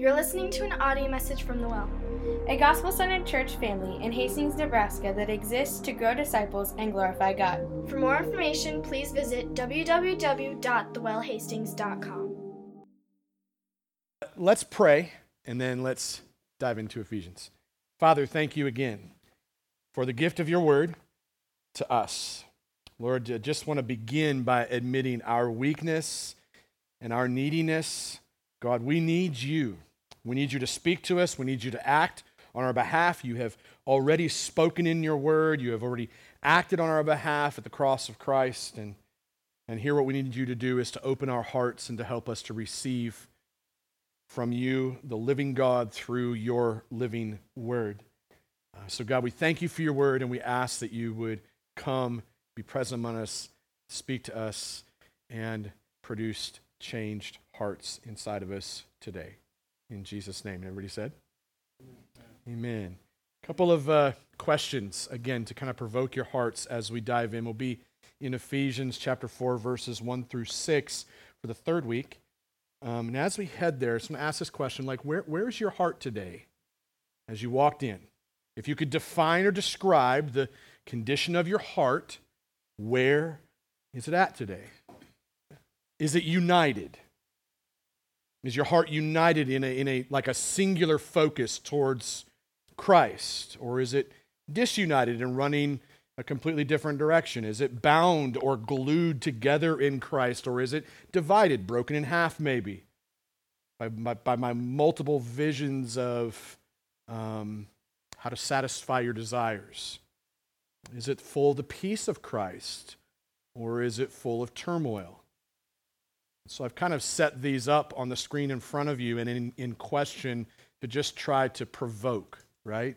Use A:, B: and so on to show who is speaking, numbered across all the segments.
A: You're listening to an audio message from The Well,
B: a gospel centered church family in Hastings, Nebraska that exists to grow disciples and glorify God.
A: For more information, please visit www.thewellhastings.com.
C: Let's pray and then let's dive into Ephesians. Father, thank you again for the gift of your word to us. Lord, I just want to begin by admitting our weakness and our neediness. God, we need you. We need you to speak to us. We need you to act on our behalf. You have already spoken in your word. You have already acted on our behalf at the cross of Christ. And, and here, what we need you to do is to open our hearts and to help us to receive from you, the living God, through your living word. Uh, so, God, we thank you for your word and we ask that you would come be present among us, speak to us, and produce changed hearts inside of us today. In Jesus' name. Everybody said? Amen. A couple of uh, questions, again, to kind of provoke your hearts as we dive in. We'll be in Ephesians chapter 4, verses 1 through 6 for the third week. Um, and as we head there, I'm going to ask this question like, where, where's your heart today as you walked in? If you could define or describe the condition of your heart, where is it at today? Is it united? Is your heart united in a, in a like a singular focus towards Christ? Or is it disunited and running a completely different direction? Is it bound or glued together in Christ? Or is it divided, broken in half maybe? By, by, by my multiple visions of um, how to satisfy your desires. Is it full of the peace of Christ or is it full of turmoil? So I've kind of set these up on the screen in front of you and in, in question to just try to provoke, right?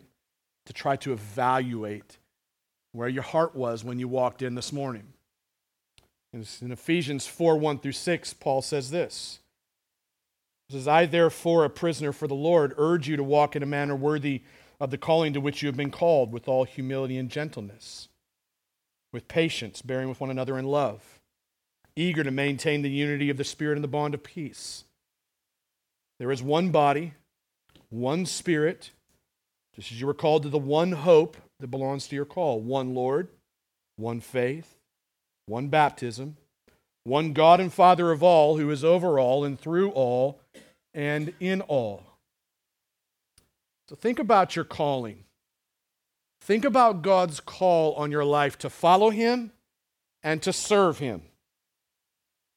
C: To try to evaluate where your heart was when you walked in this morning. In Ephesians 4 1 through 6, Paul says this. He says, I, therefore, a prisoner for the Lord, urge you to walk in a manner worthy of the calling to which you have been called with all humility and gentleness, with patience, bearing with one another in love, eager to maintain the unity of the Spirit and the bond of peace. There is one body, one Spirit, just as you were called to the one hope that belongs to your call one Lord, one faith, one baptism, one God and Father of all, who is over all and through all and in all. So think about your calling. Think about God's call on your life to follow Him and to serve Him.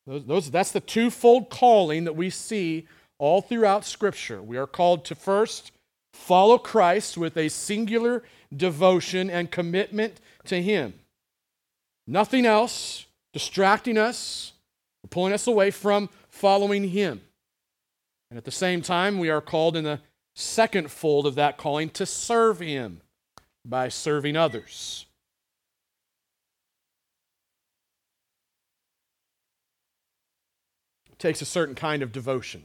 C: Those, those, that's the twofold calling that we see all throughout Scripture. We are called to first follow Christ with a singular devotion and commitment to Him. Nothing else distracting us pulling us away from following Him. And at the same time, we are called in the second fold of that calling to serve Him by serving others. It takes a certain kind of devotion,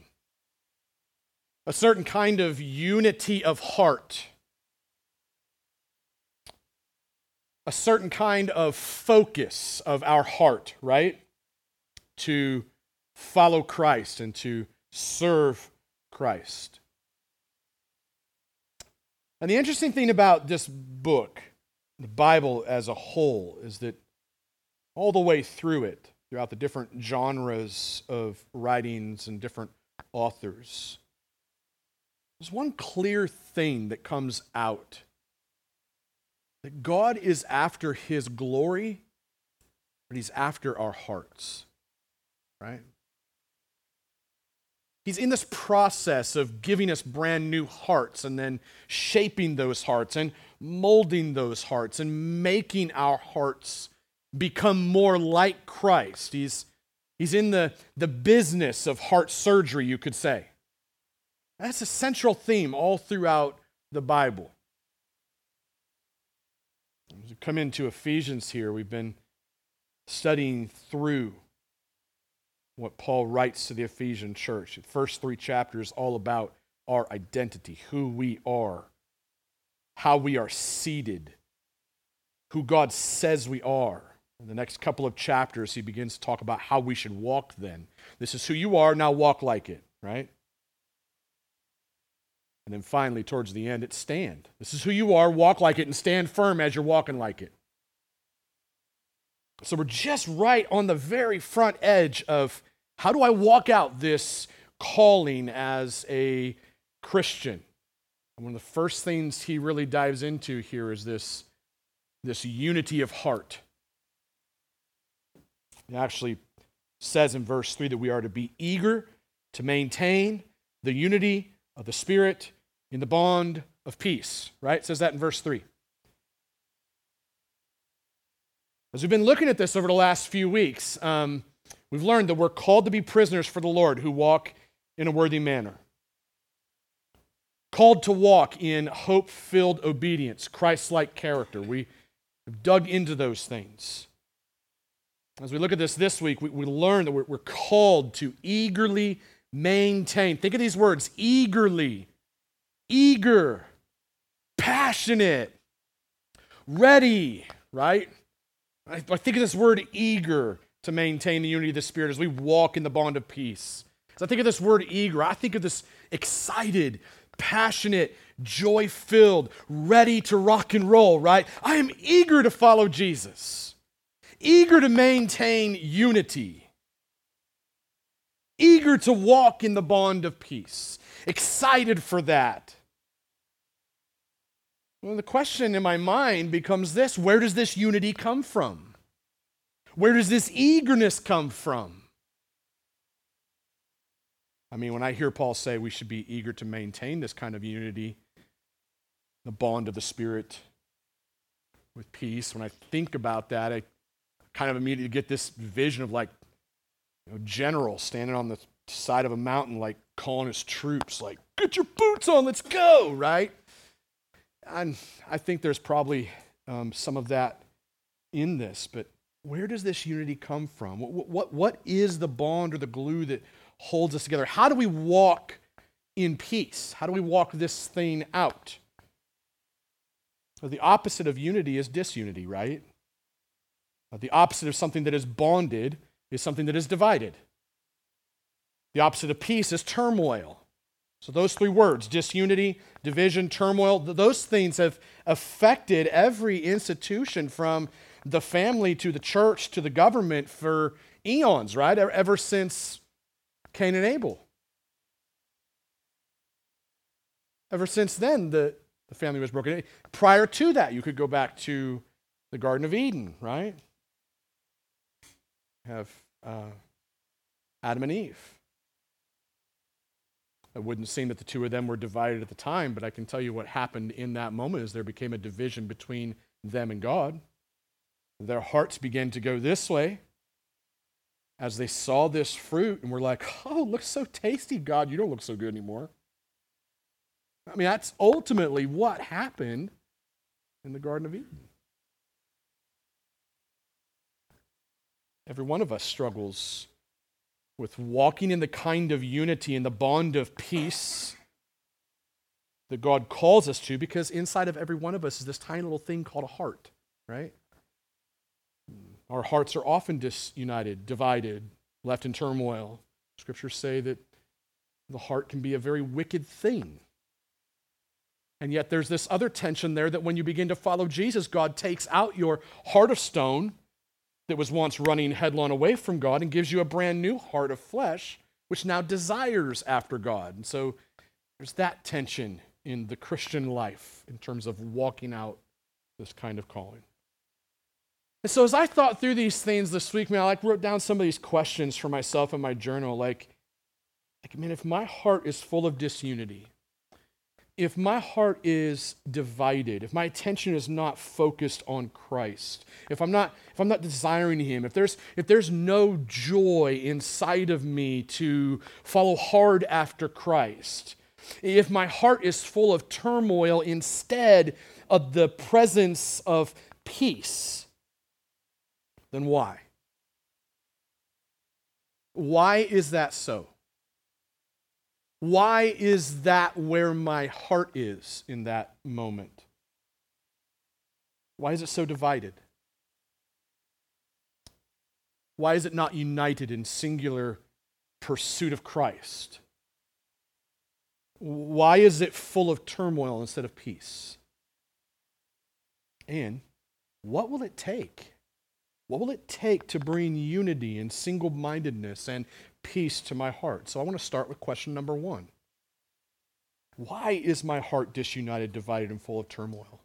C: a certain kind of unity of heart, a certain kind of focus of our heart, right? To follow Christ and to serve Christ. And the interesting thing about this book, the Bible as a whole, is that all the way through it, throughout the different genres of writings and different authors, there's one clear thing that comes out that God is after his glory, but he's after our hearts, right? He's in this process of giving us brand new hearts and then shaping those hearts and molding those hearts and making our hearts become more like Christ. He's, he's in the, the business of heart surgery, you could say. That's a central theme all throughout the Bible. As we come into Ephesians here, we've been studying through what Paul writes to the Ephesian church. The first three chapters all about our identity, who we are, how we are seated, who God says we are. In the next couple of chapters, he begins to talk about how we should walk then. This is who you are, now walk like it, right? And then finally, towards the end, it's stand. This is who you are. Walk like it and stand firm as you're walking like it. So we're just right on the very front edge of how do I walk out this calling as a Christian? And one of the first things he really dives into here is this, this unity of heart. He actually says in verse 3 that we are to be eager to maintain the unity of the Spirit in the bond of peace, right? It says that in verse 3. As we've been looking at this over the last few weeks, um, we've learned that we're called to be prisoners for the Lord who walk in a worthy manner. Called to walk in hope filled obedience, Christ like character. We have dug into those things. As we look at this this week, we, we learn that we're, we're called to eagerly maintain. Think of these words eagerly, eager, passionate, ready, right? I, I think of this word eager to maintain the unity of the Spirit as we walk in the bond of peace. As I think of this word eager, I think of this excited, passionate, joy filled, ready to rock and roll, right? I am eager to follow Jesus, eager to maintain unity, eager to walk in the bond of peace, excited for that. Well, the question in my mind becomes this where does this unity come from? Where does this eagerness come from? I mean, when I hear Paul say we should be eager to maintain this kind of unity, the bond of the Spirit with peace, when I think about that, I kind of immediately get this vision of like you know, general standing on the side of a mountain, like calling his troops, like, get your boots on, let's go, right? And I think there's probably um, some of that in this, but where does this unity come from? What, what, what is the bond or the glue that holds us together? How do we walk in peace? How do we walk this thing out? Well, the opposite of unity is disunity, right? Uh, the opposite of something that is bonded is something that is divided. The opposite of peace is turmoil. So, those three words disunity, division, turmoil those things have affected every institution from the family to the church to the government for eons, right? Ever since Cain and Abel. Ever since then, the, the family was broken. Prior to that, you could go back to the Garden of Eden, right? Have uh, Adam and Eve. It wouldn't seem that the two of them were divided at the time, but I can tell you what happened in that moment is there became a division between them and God. Their hearts began to go this way as they saw this fruit and were like, oh, looks so tasty, God, you don't look so good anymore. I mean, that's ultimately what happened in the Garden of Eden. Every one of us struggles with walking in the kind of unity and the bond of peace that God calls us to, because inside of every one of us is this tiny little thing called a heart, right? Our hearts are often disunited, divided, left in turmoil. Scriptures say that the heart can be a very wicked thing. And yet there's this other tension there that when you begin to follow Jesus, God takes out your heart of stone that was once running headlong away from God and gives you a brand new heart of flesh, which now desires after God. And so there's that tension in the Christian life in terms of walking out this kind of calling. And so as I thought through these things this week, man, I like wrote down some of these questions for myself in my journal. Like, like, man, if my heart is full of disunity, if my heart is divided, if my attention is not focused on Christ, if I'm not if I'm not desiring him, if there's if there's no joy inside of me to follow hard after Christ, if my heart is full of turmoil instead of the presence of peace, then why? Why is that so? Why is that where my heart is in that moment? Why is it so divided? Why is it not united in singular pursuit of Christ? Why is it full of turmoil instead of peace? And what will it take? What will it take to bring unity and single mindedness and peace to my heart? So I want to start with question number one Why is my heart disunited, divided, and full of turmoil?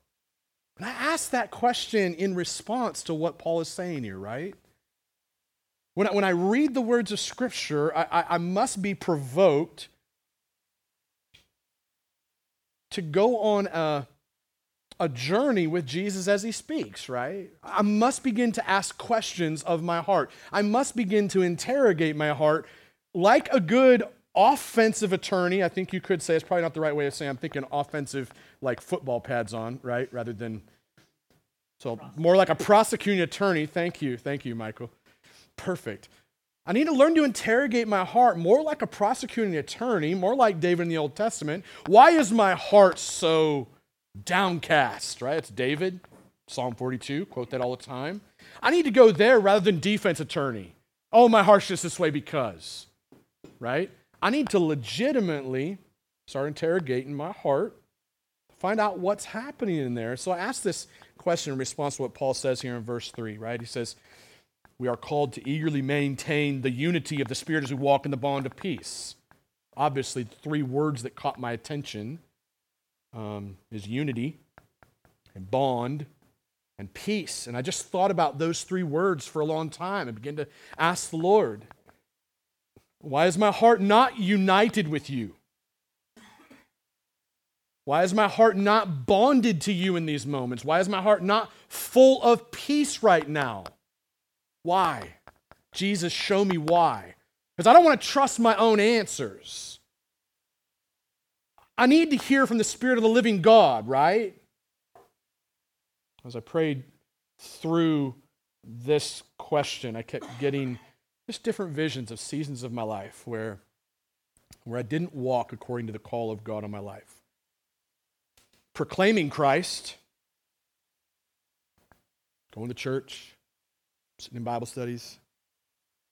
C: And I ask that question in response to what Paul is saying here, right? When I, when I read the words of Scripture, I, I, I must be provoked to go on a, a journey with Jesus as he speaks, right? I must begin to ask questions of my heart. I must begin to interrogate my heart like a good offensive attorney. I think you could say it's probably not the right way of saying I'm thinking offensive like football pads on, right? Rather than so more like a prosecuting attorney. Thank you. Thank you, Michael. Perfect. I need to learn to interrogate my heart more like a prosecuting attorney, more like David in the Old Testament. Why is my heart so downcast, right? It's David, Psalm 42, quote that all the time. I need to go there rather than defense attorney. Oh, my heart's just this way because, right? I need to legitimately start interrogating my heart, find out what's happening in there. So I ask this question in response to what Paul says here in verse 3, right? He says, we are called to eagerly maintain the unity of the Spirit as we walk in the bond of peace. Obviously, three words that caught my attention um, is unity and bond and peace. And I just thought about those three words for a long time and began to ask the Lord, why is my heart not united with you? Why is my heart not bonded to you in these moments? Why is my heart not full of peace right now? Why? Jesus, show me why. Because I don't want to trust my own answers. I need to hear from the Spirit of the living God, right? As I prayed through this question, I kept getting just different visions of seasons of my life where, where I didn't walk according to the call of God on my life. Proclaiming Christ, going to church, sitting in Bible studies,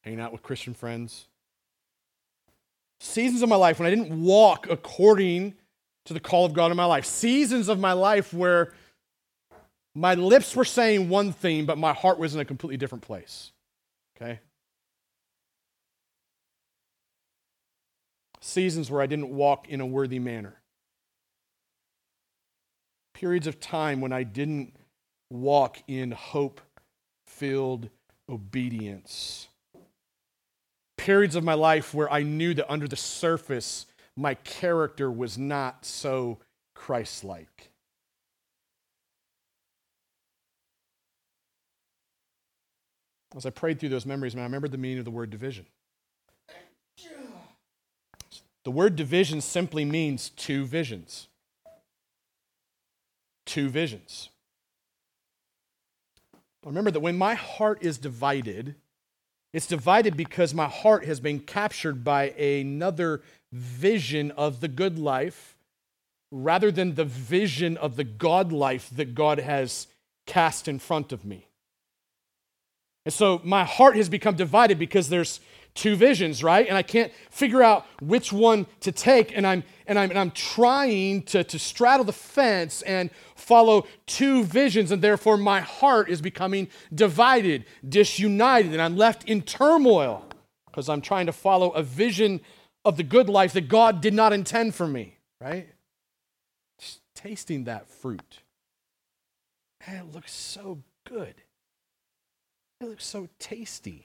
C: hanging out with Christian friends. Seasons of my life when I didn't walk according to the call of God in my life. Seasons of my life where my lips were saying one thing, but my heart was in a completely different place. Okay? Seasons where I didn't walk in a worthy manner. Periods of time when I didn't walk in hope filled obedience. Periods of my life where I knew that under the surface, my character was not so Christ like. As I prayed through those memories, man, I remembered the meaning of the word division. The word division simply means two visions. Two visions. Remember that when my heart is divided, it's divided because my heart has been captured by another vision of the good life rather than the vision of the God life that God has cast in front of me. And so my heart has become divided because there's two visions, right? And I can't figure out which one to take. And I'm, and I'm, and I'm trying to, to straddle the fence and follow two visions. And therefore, my heart is becoming divided, disunited, and I'm left in turmoil because I'm trying to follow a vision of the good life that God did not intend for me, right? Just tasting that fruit. It looks so good. It looks so tasty.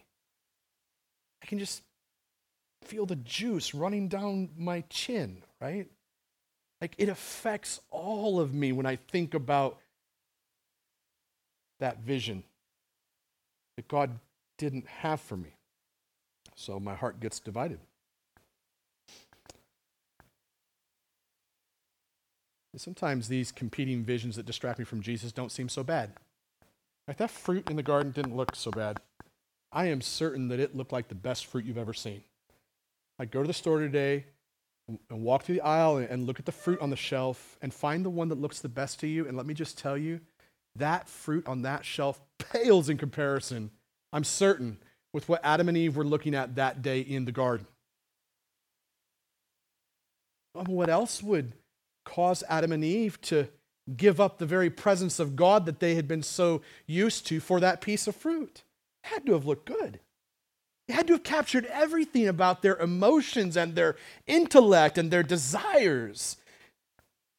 C: I can just feel the juice running down my chin, right? Like it affects all of me when I think about that vision that God didn't have for me. So my heart gets divided. Sometimes these competing visions that distract me from Jesus don't seem so bad. Like that fruit in the garden didn't look so bad. I am certain that it looked like the best fruit you've ever seen. Like, go to the store today and walk through the aisle and look at the fruit on the shelf and find the one that looks the best to you. And let me just tell you, that fruit on that shelf pales in comparison, I'm certain, with what Adam and Eve were looking at that day in the garden. What else would cause Adam and Eve to give up the very presence of God that they had been so used to for that piece of fruit? Had to have looked good. It had to have captured everything about their emotions and their intellect and their desires.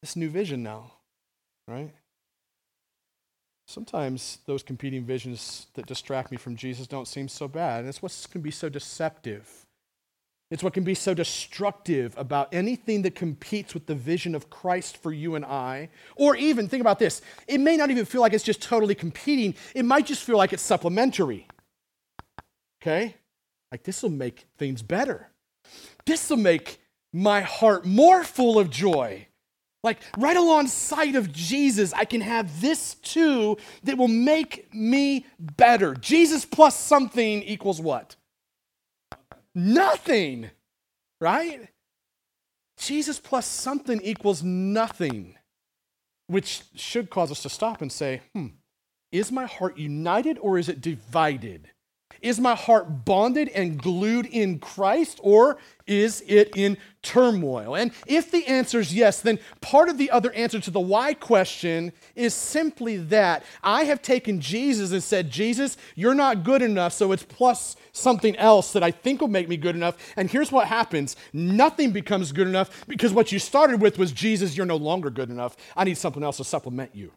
C: This new vision now, right? Sometimes those competing visions that distract me from Jesus don't seem so bad. And it's what can be so deceptive it's what can be so destructive about anything that competes with the vision of Christ for you and I. Or even, think about this, it may not even feel like it's just totally competing, it might just feel like it's supplementary. Okay? Like this will make things better. This will make my heart more full of joy. Like right alongside of Jesus, I can have this too that will make me better. Jesus plus something equals what? Nothing, right? Jesus plus something equals nothing, which should cause us to stop and say, hmm, is my heart united or is it divided? Is my heart bonded and glued in Christ, or is it in turmoil? And if the answer is yes, then part of the other answer to the why question is simply that I have taken Jesus and said, Jesus, you're not good enough, so it's plus something else that I think will make me good enough. And here's what happens nothing becomes good enough because what you started with was, Jesus, you're no longer good enough. I need something else to supplement you.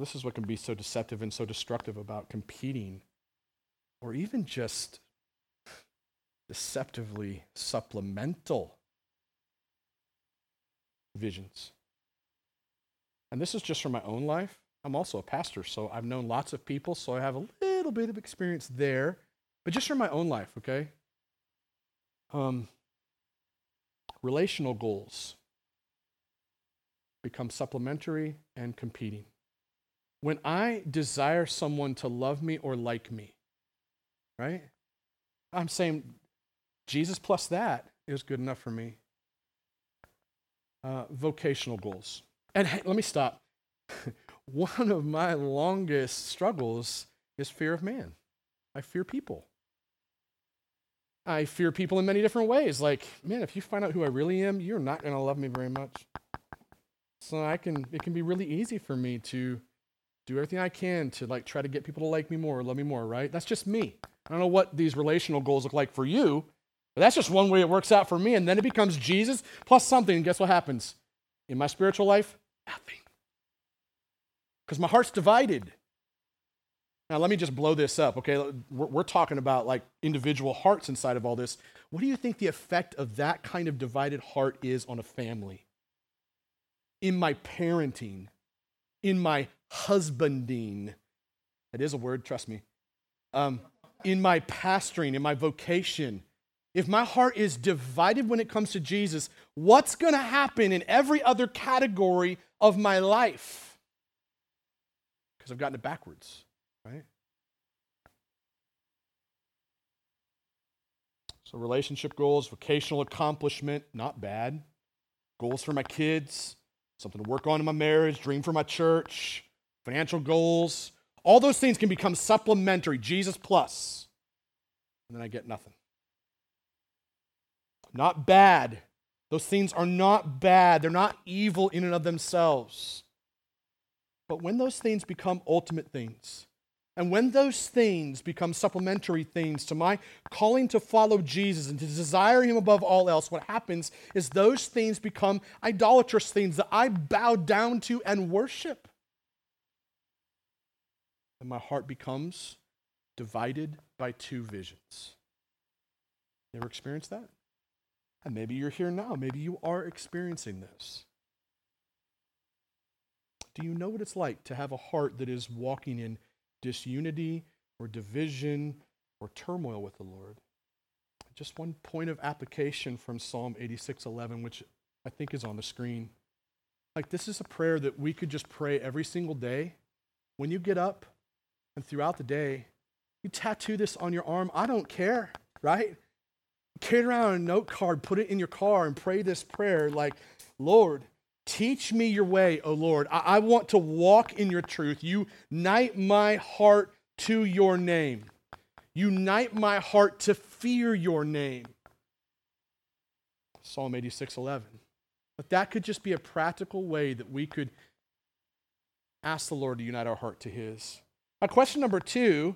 C: This is what can be so deceptive and so destructive about competing or even just deceptively supplemental visions. And this is just from my own life. I'm also a pastor, so I've known lots of people, so I have a little bit of experience there. But just from my own life, okay? Um, relational goals become supplementary and competing when I desire someone to love me or like me, right? I'm saying Jesus plus that is good enough for me. Uh, vocational goals. And hey, let me stop. One of my longest struggles is fear of man. I fear people. I fear people in many different ways. Like, man, if you find out who I really am, you're not going to love me very much. So I can it can be really easy for me to do everything I can to like try to get people to like me more, love me more, right? That's just me. I don't know what these relational goals look like for you, but that's just one way it works out for me. And then it becomes Jesus plus something. And guess what happens? In my spiritual life, nothing. Because my heart's divided. Now, let me just blow this up, okay? We're, we're, talking about like individual hearts inside of all this. What do you think the effect of that kind of divided heart is on a family? In my parenting, in my husbanding. That is a word, trust me. Um, in my pastoring, in my vocation, if my heart is divided when it comes to Jesus, what's going to happen in every other category of my life? Because I've gotten it backwards, right? So, relationship goals, vocational accomplishment, not bad. Goals for my kids, something to work on in my marriage, dream for my church, financial goals, all those things can become supplementary, Jesus plus, and then I get nothing. Not bad. Those things are not bad. They're not evil in and of themselves. But when those things become ultimate things, and when those things become supplementary things to my calling to follow Jesus and to desire Him above all else, what happens is those things become idolatrous things that I bow down to and worship and my heart becomes divided by two visions. You ever experienced that? And maybe you're here now. Maybe you are experiencing this. Do you know what it's like to have a heart that is walking in disunity or division or turmoil with the Lord? Just one point of application from Psalm 86:11 which I think is on the screen. Like this is a prayer that we could just pray every single day. When you get up, and throughout the day. You tattoo this on your arm, I don't care, right? Carry around a note card, put it in your car, and pray this prayer like, Lord, Teach me your way, O Lord. I, I want to walk in your truth. Unite my heart to your name. Unite my heart to fear your name. Psalm 86 11. But that could just be a practical way that we could ask the Lord to unite our heart to His. My question number two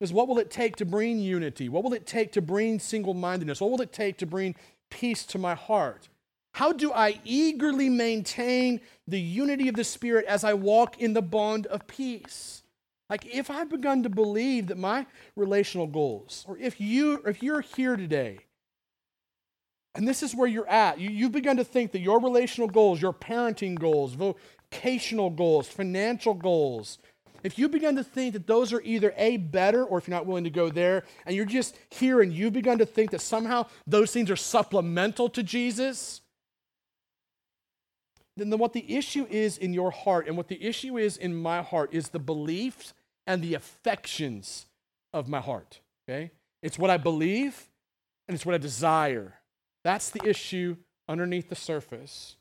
C: is what will it take to bring unity? What will it take to bring single mindedness? What will it take to bring peace to my heart? How do I eagerly maintain the unity of the Spirit as I walk in the bond of peace? Like if I've begun to believe that my relational goals, or if you if you're here today, and this is where you're at, you, you've begun to think that your relational goals, your parenting goals, vocational goals, financial goals, if you begin to think that those are either A, better, or if you're not willing to go there, and you're just here and you've begun to think that somehow those things are supplemental to Jesus, then what the issue is in your heart and what the issue is in my heart is the beliefs and the affections of my heart. Okay? It's what I believe and it's what I desire. That's the issue underneath the surface.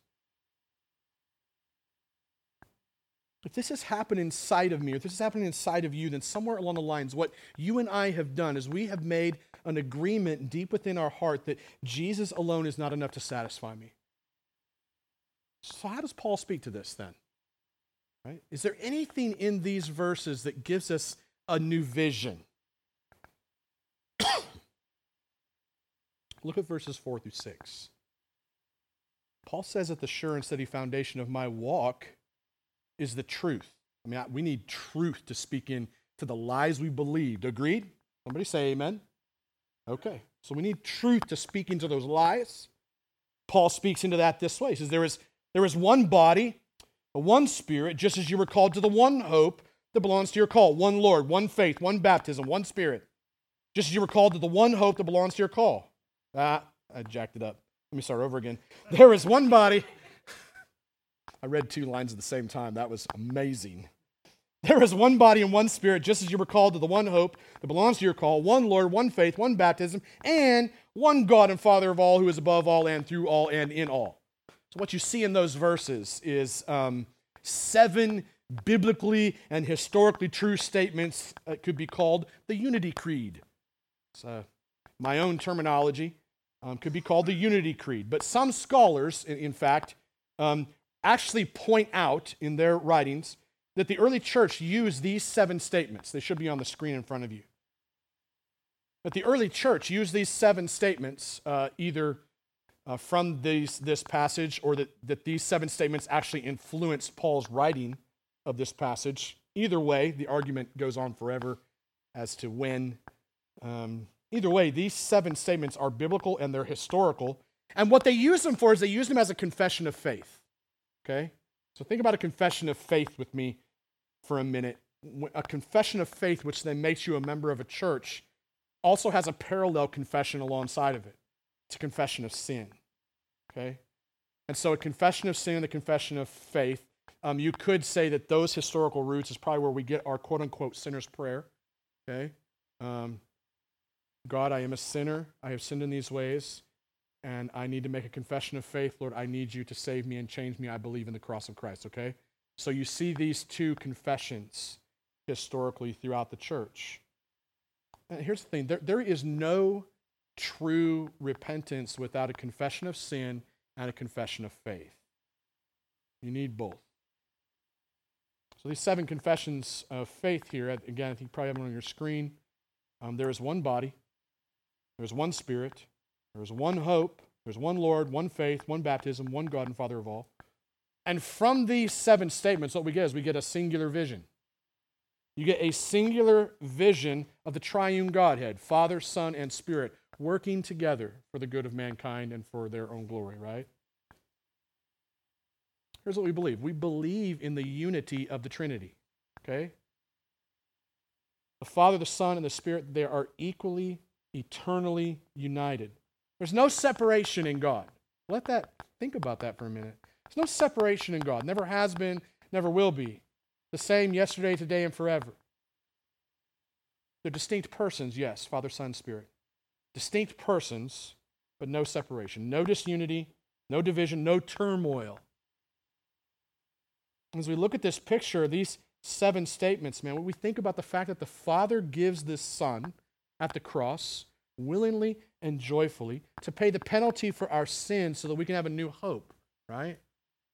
C: If this has happened inside of me, if this is happening inside of you, then somewhere along the lines, what you and I have done is we have made an agreement deep within our heart that Jesus alone is not enough to satisfy me. So, how does Paul speak to this then? Right? Is there anything in these verses that gives us a new vision? Look at verses 4 through 6. Paul says that the sure and steady foundation of my walk is the truth. I mean, we need truth to speak in to the lies we believed. Agreed? Somebody say amen. Okay. So we need truth to speak into those lies. Paul speaks into that this way. He says, There is, there is one body, one spirit, just as you were called to the one hope that belongs to your call. One Lord, one faith, one baptism, one spirit. Just as you were called to the one hope that belongs to your call. Ah, I jacked it up. Let me start over again. There is one body. I read two lines at the same time. That was amazing. There is one body and one spirit, just as you were called to the one hope that belongs to your call, one Lord, one faith, one baptism, and one God and Father of all, who is above all and through all and in all. So, what you see in those verses is um, seven biblically and historically true statements that could be called the Unity Creed. It's uh, my own terminology. Um, could be called the Unity Creed. But some scholars, in, in fact, um, actually point out in their writings that the early church used these seven statements. They should be on the screen in front of you. But the early church used these seven statements uh, either uh, from these, this passage or that, that these seven statements actually influenced Paul's writing of this passage. Either way, the argument goes on forever as to when. Um, either way, these seven statements are biblical and they're historical. And what they use them for is they use them as a confession of faith. Okay? So think about a confession of faith with me for a minute. A confession of faith, which then makes you a member of a church, also has a parallel confession alongside of it. It's a confession of sin. Okay? And so a confession of sin and a confession of faith, um, you could say that those historical roots is probably where we get our quote unquote sinner's prayer. Okay? Um, God, I am a sinner. I have sinned in these ways and I need to make a confession of faith. Lord, I need you to save me and change me. I believe in the cross of Christ, okay? So you see these two confessions historically throughout the church. And here's the thing there, there is no true repentance without a confession of sin and a confession of faith. You need both. So these seven confessions of faith here, again, I think you probably have them on your screen. Um, there is one body, there is one spirit, there's one hope, there's one Lord, one faith, one baptism, one God and Father of all. And from these seven statements, what we get is we get a singular vision. You get a singular vision of the triune Godhead, Father, Son, and Spirit, working together for the good of mankind and for their own glory, right? Here's what we believe we believe in the unity of the Trinity, okay? The Father, the Son, and the Spirit, they are equally, eternally united. There's no separation in God. Let that, think about that for a minute. There's no separation in God. Never has been, never will be. The same yesterday, today, and forever. They're distinct persons, yes, Father, Son, Spirit. Distinct persons, but no separation. No disunity, no division, no turmoil. As we look at this picture, these seven statements, man, when we think about the fact that the Father gives this Son at the cross willingly and joyfully to pay the penalty for our sins so that we can have a new hope, right?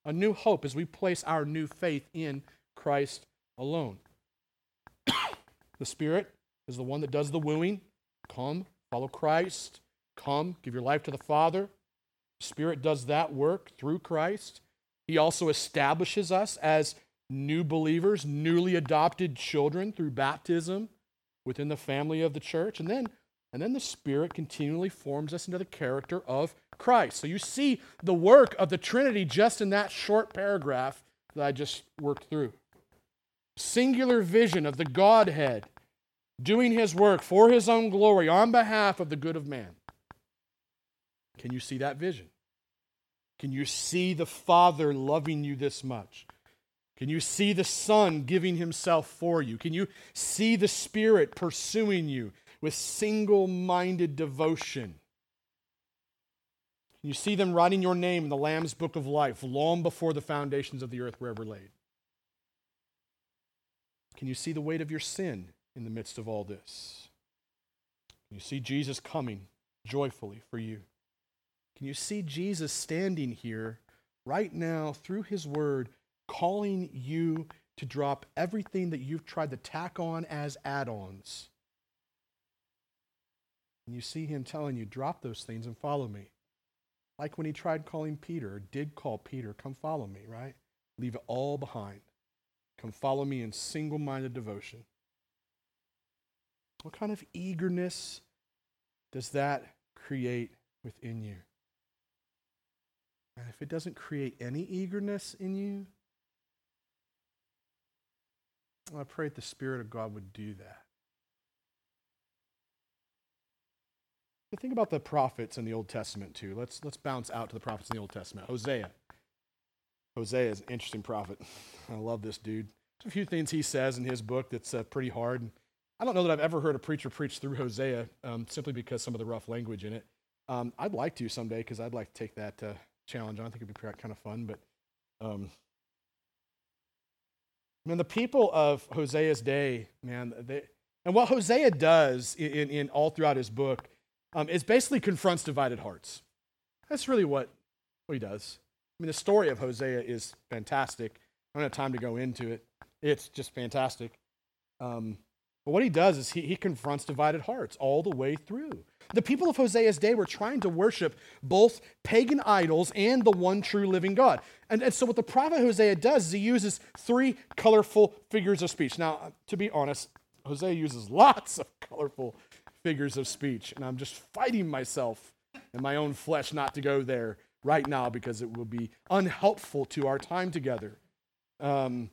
C: A new hope as we place our new faith in Christ alone. the Spirit is the one that does the wooing. Come, follow Christ. Come, give your life to the Father. The Spirit does that work through Christ. He also establishes us as new believers, newly adopted children through baptism within the family of the church. And then, and then the Spirit continually forms us into the character of Christ. So you see the work of the Trinity just in that short paragraph that I just worked through. Singular vision of the Godhead doing his work for his own glory on behalf of the good of man. Can you see that vision? Can you see the Father loving you this much? Can you see the Son giving himself for you? Can you see the Spirit pursuing you with single minded devotion? Can you see them writing your name in the Lamb's book of life long before the foundations of the earth were ever laid? Can you see the weight of your sin in the midst of all this? Can you see Jesus coming joyfully for you? Can you see Jesus standing here right now through his word, calling you to drop everything that you've tried to tack on as add ons? And you see him telling you, drop those things and follow me. Like when he tried calling Peter, or did call Peter, come follow me, right? Leave it all behind. Come follow me in single minded devotion. What kind of eagerness does that create within you? And if it doesn't create any eagerness in you, I pray that the Spirit of God would do that. But think about the prophets in the Old Testament too. Let's let's bounce out to the prophets in the Old Testament. Hosea. Hosea is an interesting prophet. I love this dude. There's a few things he says in his book that's uh, pretty hard. I don't know that I've ever heard a preacher preach through Hosea um, simply because some of the rough language in it. Um, I'd like to someday because I'd like to take that uh, challenge on. I think it'd be kind of fun. But um, man, the people of Hosea's day, man, they, and what Hosea does in, in, in all throughout his book um, is basically confronts divided hearts. That's really what, what he does. I mean, the story of Hosea is fantastic. I don't have time to go into it. It's just fantastic. Um, but what he does is he, he confronts divided hearts all the way through. The people of Hosea's day were trying to worship both pagan idols and the one true living God. And, and so, what the prophet Hosea does is he uses three colorful figures of speech. Now, to be honest, Hosea uses lots of colorful figures of speech, and I'm just fighting myself in my own flesh not to go there right now because it will be unhelpful to our time together. Um,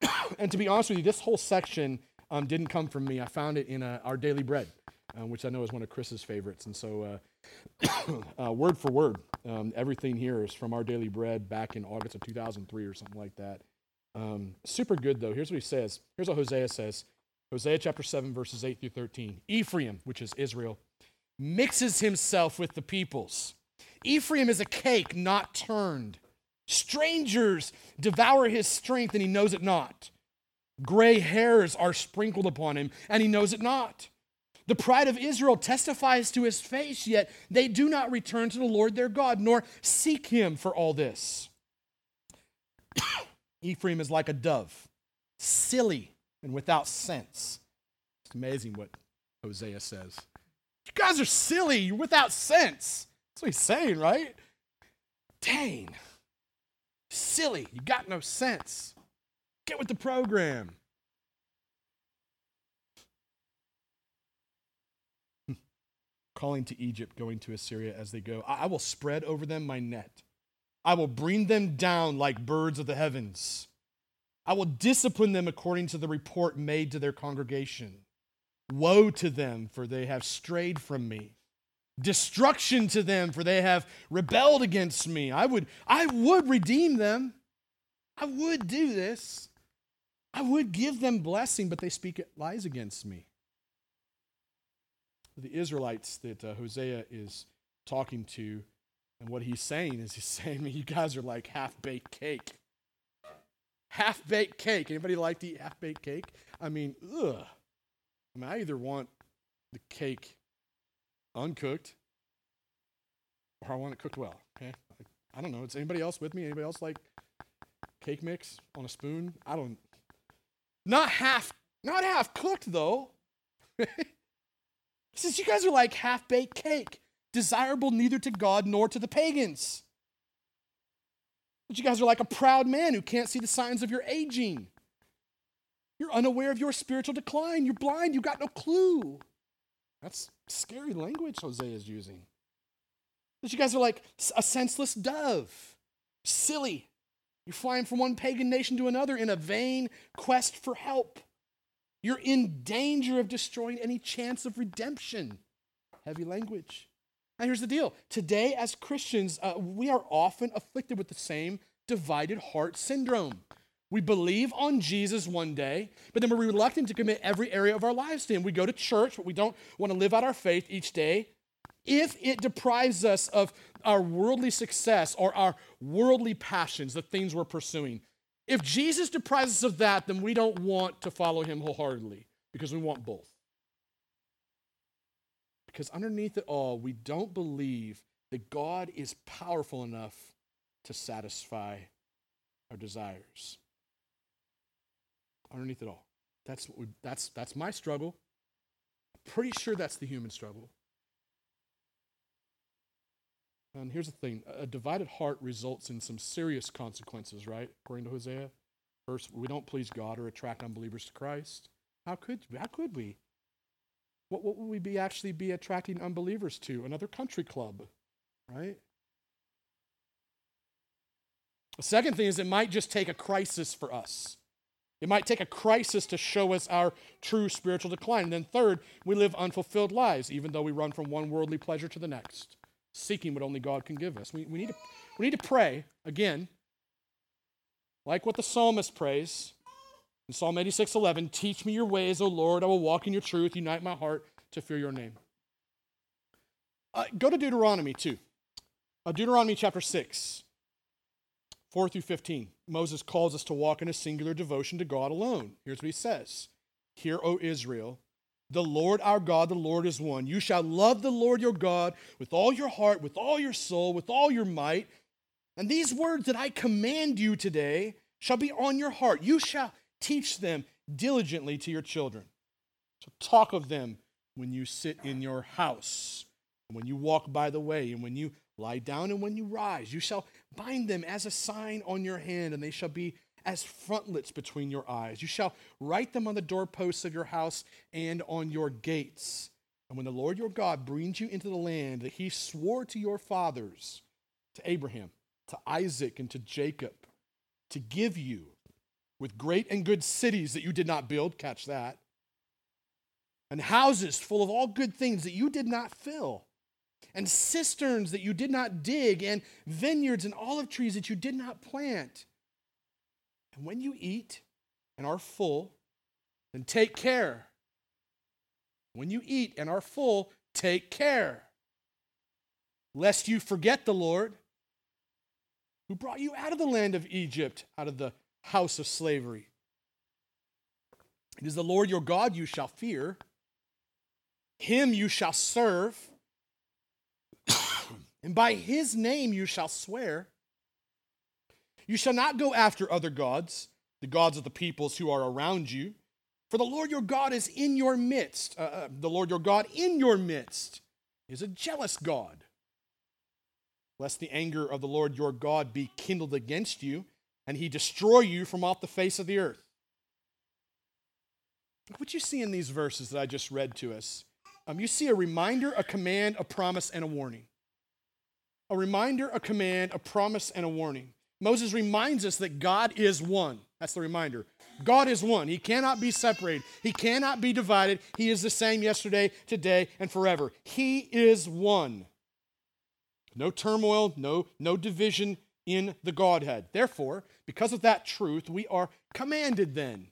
C: and to be honest with you, this whole section um, didn't come from me. I found it in uh, Our Daily Bread, uh, which I know is one of Chris's favorites. And so, uh, uh, word for word, um, everything here is from Our Daily Bread back in August of 2003 or something like that. Um, super good, though. Here's what he says. Here's what Hosea says Hosea chapter 7, verses 8 through 13. Ephraim, which is Israel, mixes himself with the peoples. Ephraim is a cake not turned. Strangers devour his strength, and he knows it not. Gray hairs are sprinkled upon him, and he knows it not. The pride of Israel testifies to his face, yet they do not return to the Lord their God, nor seek him for all this. Ephraim is like a dove, silly and without sense. It's amazing what Hosea says. You guys are silly. You're without sense. That's what he's saying, right? Dang. Silly. You got no sense. Get with the program. Calling to Egypt, going to Assyria as they go. I will spread over them my net. I will bring them down like birds of the heavens. I will discipline them according to the report made to their congregation. Woe to them, for they have strayed from me. Destruction to them, for they have rebelled against me. I would, I would redeem them. I would do this. I would give them blessing, but they speak lies against me. The Israelites that uh, Hosea is talking to, and what he's saying is he's saying, You guys are like half baked cake half baked cake. Anybody like to eat half baked cake? I mean, ugh. I mean, I either want the cake uncooked or I want it cooked well. Okay. I don't know. Is anybody else with me? Anybody else like cake mix on a spoon? I don't. Not half, not half cooked though. he says you guys are like half baked cake, desirable neither to God nor to the pagans. But you guys are like a proud man who can't see the signs of your aging. You're unaware of your spiritual decline. You're blind. You got no clue. That's scary language Hosea is using. That you guys are like a senseless dove, silly. You're flying from one pagan nation to another in a vain quest for help. You're in danger of destroying any chance of redemption. Heavy language. And here's the deal today, as Christians, uh, we are often afflicted with the same divided heart syndrome. We believe on Jesus one day, but then we're reluctant to commit every area of our lives to Him. We go to church, but we don't want to live out our faith each day. If it deprives us of our worldly success or our worldly passions, the things we're pursuing, if Jesus deprives us of that, then we don't want to follow Him wholeheartedly because we want both. Because underneath it all, we don't believe that God is powerful enough to satisfy our desires underneath it all. That's, what we, that's, that's my struggle. Pretty sure that's the human struggle. And here's the thing a divided heart results in some serious consequences, right? According to Hosea. First, we don't please God or attract unbelievers to Christ. How could, how could we? What, what would we be actually be attracting unbelievers to? Another country club, right? The second thing is it might just take a crisis for us. It might take a crisis to show us our true spiritual decline. And then, third, we live unfulfilled lives, even though we run from one worldly pleasure to the next, seeking what only God can give us. We, we, need, to, we need to pray, again, like what the psalmist prays in Psalm 86 11 Teach me your ways, O Lord. I will walk in your truth. Unite my heart to fear your name. Uh, go to Deuteronomy 2. Uh, Deuteronomy chapter 6. 4 through 15, Moses calls us to walk in a singular devotion to God alone. Here's what he says Hear, O Israel, the Lord our God, the Lord is one. You shall love the Lord your God with all your heart, with all your soul, with all your might. And these words that I command you today shall be on your heart. You shall teach them diligently to your children. So talk of them when you sit in your house, and when you walk by the way, and when you lie down, and when you rise. You shall Bind them as a sign on your hand, and they shall be as frontlets between your eyes. You shall write them on the doorposts of your house and on your gates. And when the Lord your God brings you into the land that he swore to your fathers, to Abraham, to Isaac, and to Jacob, to give you with great and good cities that you did not build, catch that, and houses full of all good things that you did not fill and cisterns that you did not dig, and vineyards and olive trees that you did not plant. And when you eat and are full, then take care. When you eat and are full, take care, lest you forget the Lord who brought you out of the land of Egypt, out of the house of slavery. It is the Lord your God you shall fear, him you shall serve and by his name you shall swear. You shall not go after other gods, the gods of the peoples who are around you. For the Lord your God is in your midst. Uh, uh, the Lord your God in your midst is a jealous God. Lest the anger of the Lord your God be kindled against you, and he destroy you from off the face of the earth. What you see in these verses that I just read to us, um, you see a reminder, a command, a promise, and a warning a reminder, a command, a promise, and a warning. Moses reminds us that God is one. That's the reminder. God is one. He cannot be separated. He cannot be divided. He is the same yesterday, today, and forever. He is one. No turmoil, no, no division in the Godhead. Therefore, because of that truth, we are commanded then,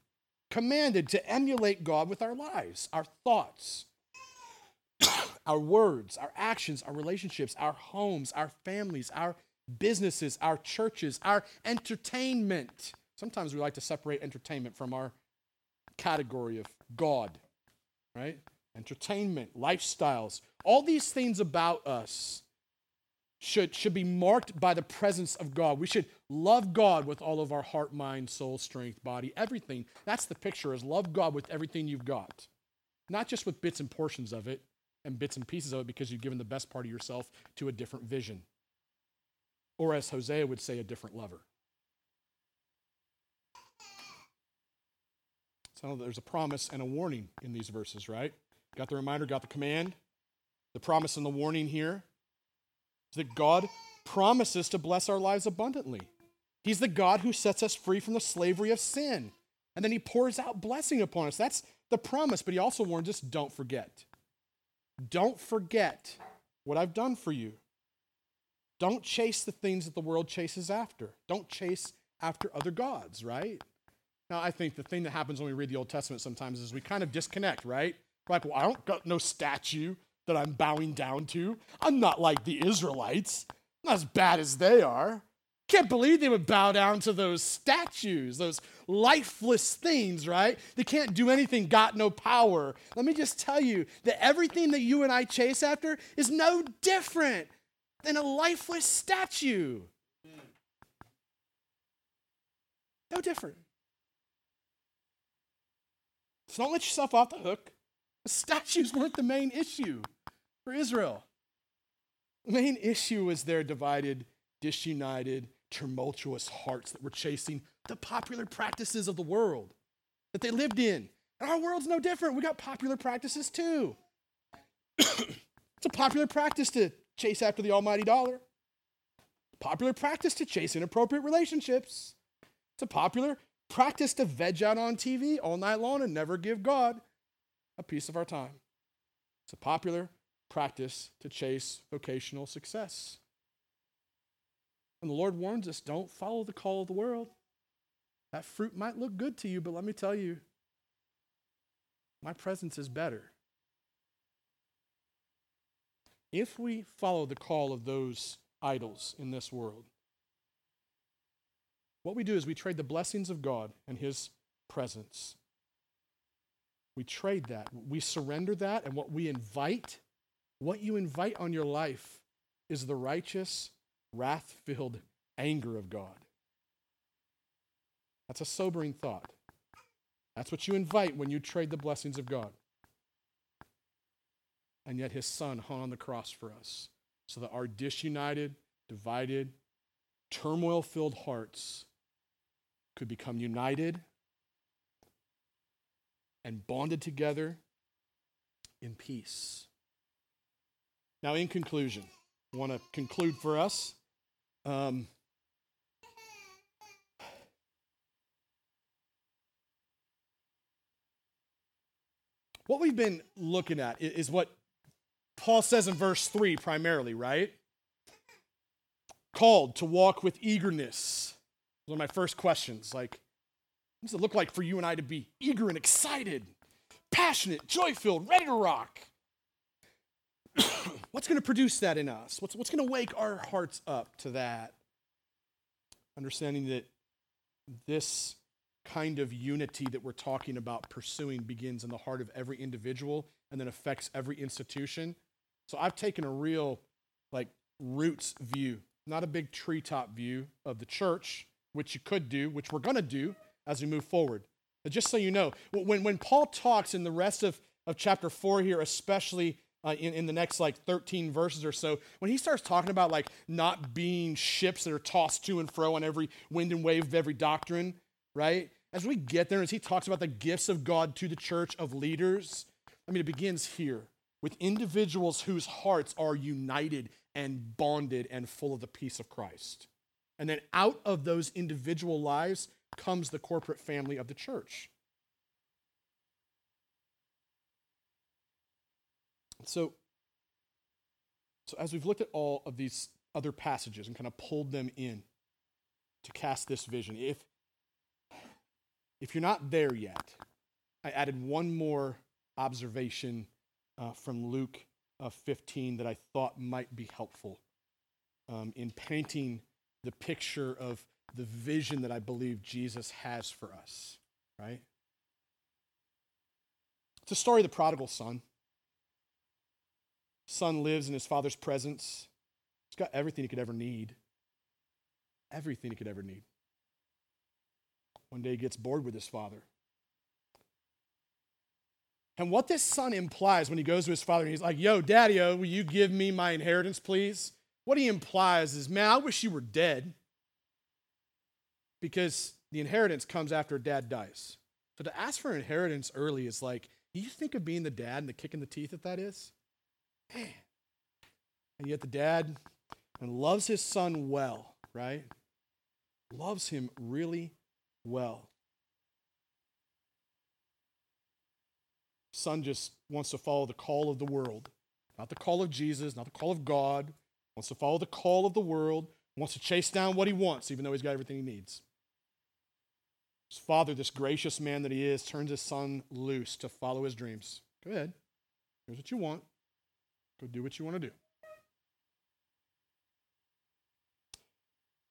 C: commanded to emulate God with our lives, our thoughts, our words, our actions, our relationships, our homes, our families, our businesses, our churches, our entertainment. Sometimes we like to separate entertainment from our category of God, right? Entertainment, lifestyles, all these things about us should, should be marked by the presence of God. We should love God with all of our heart, mind, soul, strength, body, everything. That's the picture is love God with everything you've got. Not just with bits and portions of it and bits and pieces of it because you've given the best part of yourself to a different vision. Or as Hosea would say, a different lover. So there's a promise and a warning in these verses, right? Got the reminder, got the command. The promise and the warning here is that God promises to bless our lives abundantly. He's the God who sets us free from the slavery of sin. And then he pours out blessing upon us. That's the promise, but he also warns us don't forget. Don't forget what I've done for you. Don't chase the things that the world chases after. Don't chase after other gods, right? Now, I think the thing that happens when we read the Old Testament sometimes is we kind of disconnect, right? We're like, well, I don't got no statue that I'm bowing down to. I'm not like the Israelites. I'm not as bad as they are. Can't believe they would bow down to those statues, those lifeless things, right? They can't do anything, got no power. Let me just tell you that everything that you and I chase after is no different than a lifeless statue. No different. So don't let yourself off the hook. Statues weren't the main issue for Israel. The main issue was their divided, disunited, tumultuous hearts that were chasing the popular practices of the world that they lived in. And our world's no different. We got popular practices too. it's a popular practice to chase after the almighty dollar. Popular practice to chase inappropriate relationships. It's a popular practice to veg out on TV all night long and never give God a piece of our time. It's a popular practice to chase vocational success. And the Lord warns us don't follow the call of the world. That fruit might look good to you, but let me tell you, my presence is better. If we follow the call of those idols in this world, what we do is we trade the blessings of God and His presence. We trade that. We surrender that, and what we invite, what you invite on your life, is the righteous, wrath filled anger of God. That's a sobering thought. That's what you invite when you trade the blessings of God. And yet his son hung on the cross for us so that our disunited, divided, turmoil filled hearts could become united and bonded together in peace. Now, in conclusion, I want to conclude for us. Um, what we've been looking at is what Paul says in verse 3 primarily, right? Called to walk with eagerness. One of my first questions. Like, what does it look like for you and I to be eager and excited, passionate, joy filled, ready to rock? what's going to produce that in us? What's, what's going to wake our hearts up to that? Understanding that this kind of unity that we're talking about pursuing begins in the heart of every individual and then affects every institution. So I've taken a real, like, roots view, not a big treetop view of the church, which you could do, which we're going to do as we move forward. But just so you know, when, when Paul talks in the rest of, of chapter 4 here, especially uh, in, in the next like 13 verses or so, when he starts talking about like not being ships that are tossed to and fro on every wind and wave of every doctrine, right? As we get there, as he talks about the gifts of God to the church of leaders, I mean, it begins here with individuals whose hearts are united and bonded and full of the peace of Christ. And then out of those individual lives comes the corporate family of the church. So, so as we've looked at all of these other passages and kind of pulled them in to cast this vision, if if you're not there yet, I added one more observation uh, from Luke uh, 15 that I thought might be helpful um, in painting the picture of the vision that I believe Jesus has for us, right? It's a story of the prodigal son. Son lives in his father's presence. He's got everything he could ever need. Everything he could ever need. One day he gets bored with his father. And what this son implies when he goes to his father and he's like, Yo, daddy, will you give me my inheritance, please? What he implies is, Man, I wish you were dead. Because the inheritance comes after dad dies. So to ask for inheritance early is like, do you think of being the dad and the kick in the teeth that that is? Man. And yet the dad and loves his son well, right? Loves him really well. Son just wants to follow the call of the world, not the call of Jesus, not the call of God. Wants to follow the call of the world, wants to chase down what he wants, even though he's got everything he needs. His father, this gracious man that he is, turns his son loose to follow his dreams. Go ahead. Here's what you want. Go do what you want to do.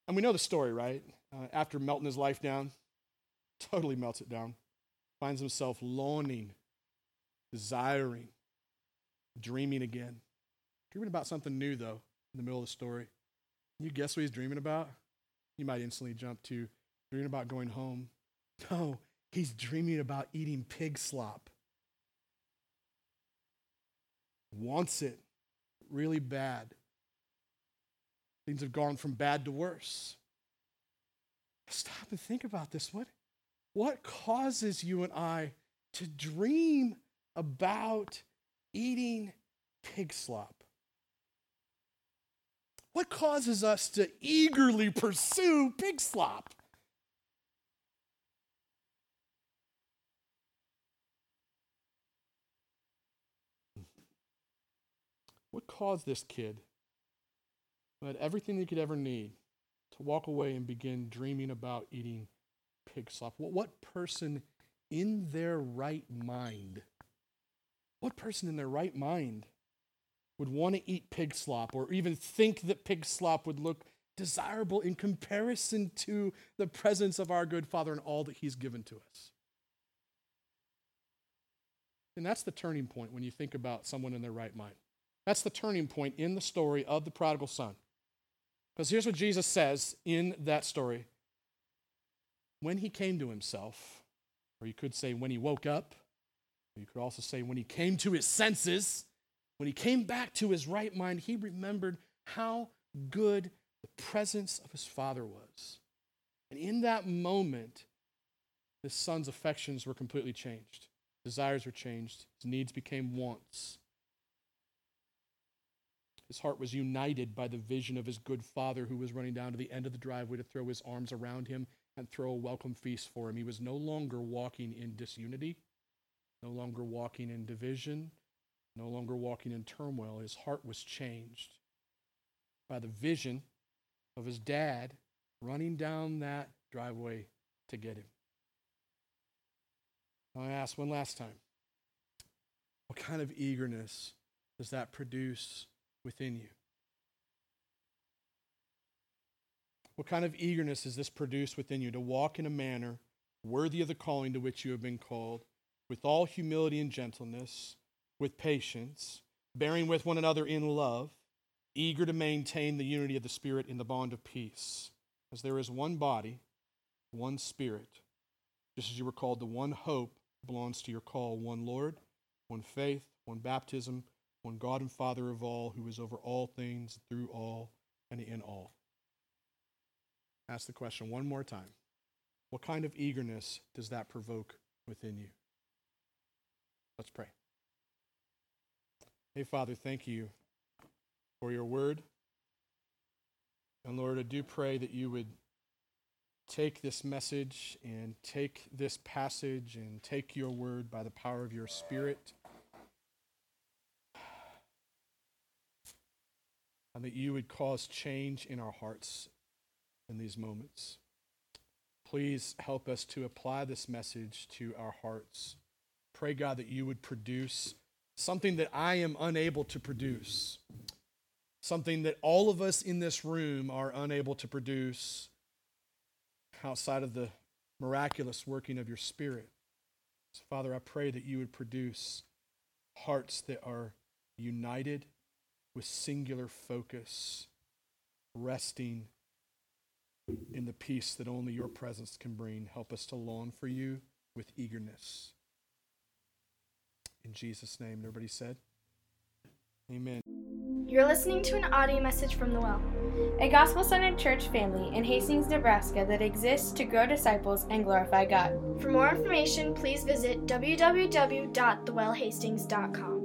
C: And we know the story, right? Uh, after melting his life down, totally melts it down, finds himself longing, desiring, dreaming again. Dreaming about something new, though, in the middle of the story. You guess what he's dreaming about? You might instantly jump to dreaming about going home. No, he's dreaming about eating pig slop. Wants it really bad. Things have gone from bad to worse. Stop and think about this. What, what causes you and I to dream about eating pig slop? What causes us to eagerly pursue pig slop? What caused this kid, who had everything he could ever need, to walk away and begin dreaming about eating pig slop? What, what person in their right mind, what person in their right mind would want to eat pig slop or even think that pig slop would look desirable in comparison to the presence of our good Father and all that He's given to us? And that's the turning point when you think about someone in their right mind. That's the turning point in the story of the prodigal son. Because here's what Jesus says in that story when he came to himself, or you could say when he woke up, you could also say when he came to his senses, when he came back to his right mind, he remembered how good the presence of his father was. And in that moment, his son's affections were completely changed. Desires were changed. His needs became wants. His heart was united by the vision of his good father who was running down to the end of the driveway to throw his arms around him and throw a welcome feast for him. He was no longer walking in disunity, no longer walking in division, no longer walking in turmoil. His heart was changed by the vision of his dad running down that driveway to get him. I ask one last time what kind of eagerness does that produce within you? What kind of eagerness does this produce within you to walk in a manner worthy of the calling to which you have been called, with all humility and gentleness, with patience, bearing with one another in love, eager to maintain the unity of the Spirit in the bond of peace? As there is one body, one Spirit, just as you were called to one hope belongs to your call, one Lord, one faith, one baptism one God and Father of all, who is over all things, through all, and in all. Ask the question one more time. What kind of eagerness does that provoke within you? Let's pray. Hey, Father, thank you for your word. And Lord, I do pray that you would take this message and take this passage and take your word by the power of your Spirit and that you would cause change in our hearts in these moments. Please help us to apply this message to our hearts. Pray, God, that you would produce something that I am unable to produce, something that all of us in this room are unable to produce, outside of the miraculous working of your Spirit. So, Father, I pray that you would produce hearts that are united with singular focus, resting in the peace that only your presence can bring. Help us to long for you with eagerness. In Jesus' name, everybody said, Amen.
A: You're listening to an audio message from the Well.
B: a gospel centered church family in Hastings, Nebraska that exists to grow disciples and glorify God.
A: For more information, please visit www.thewellhastings.com.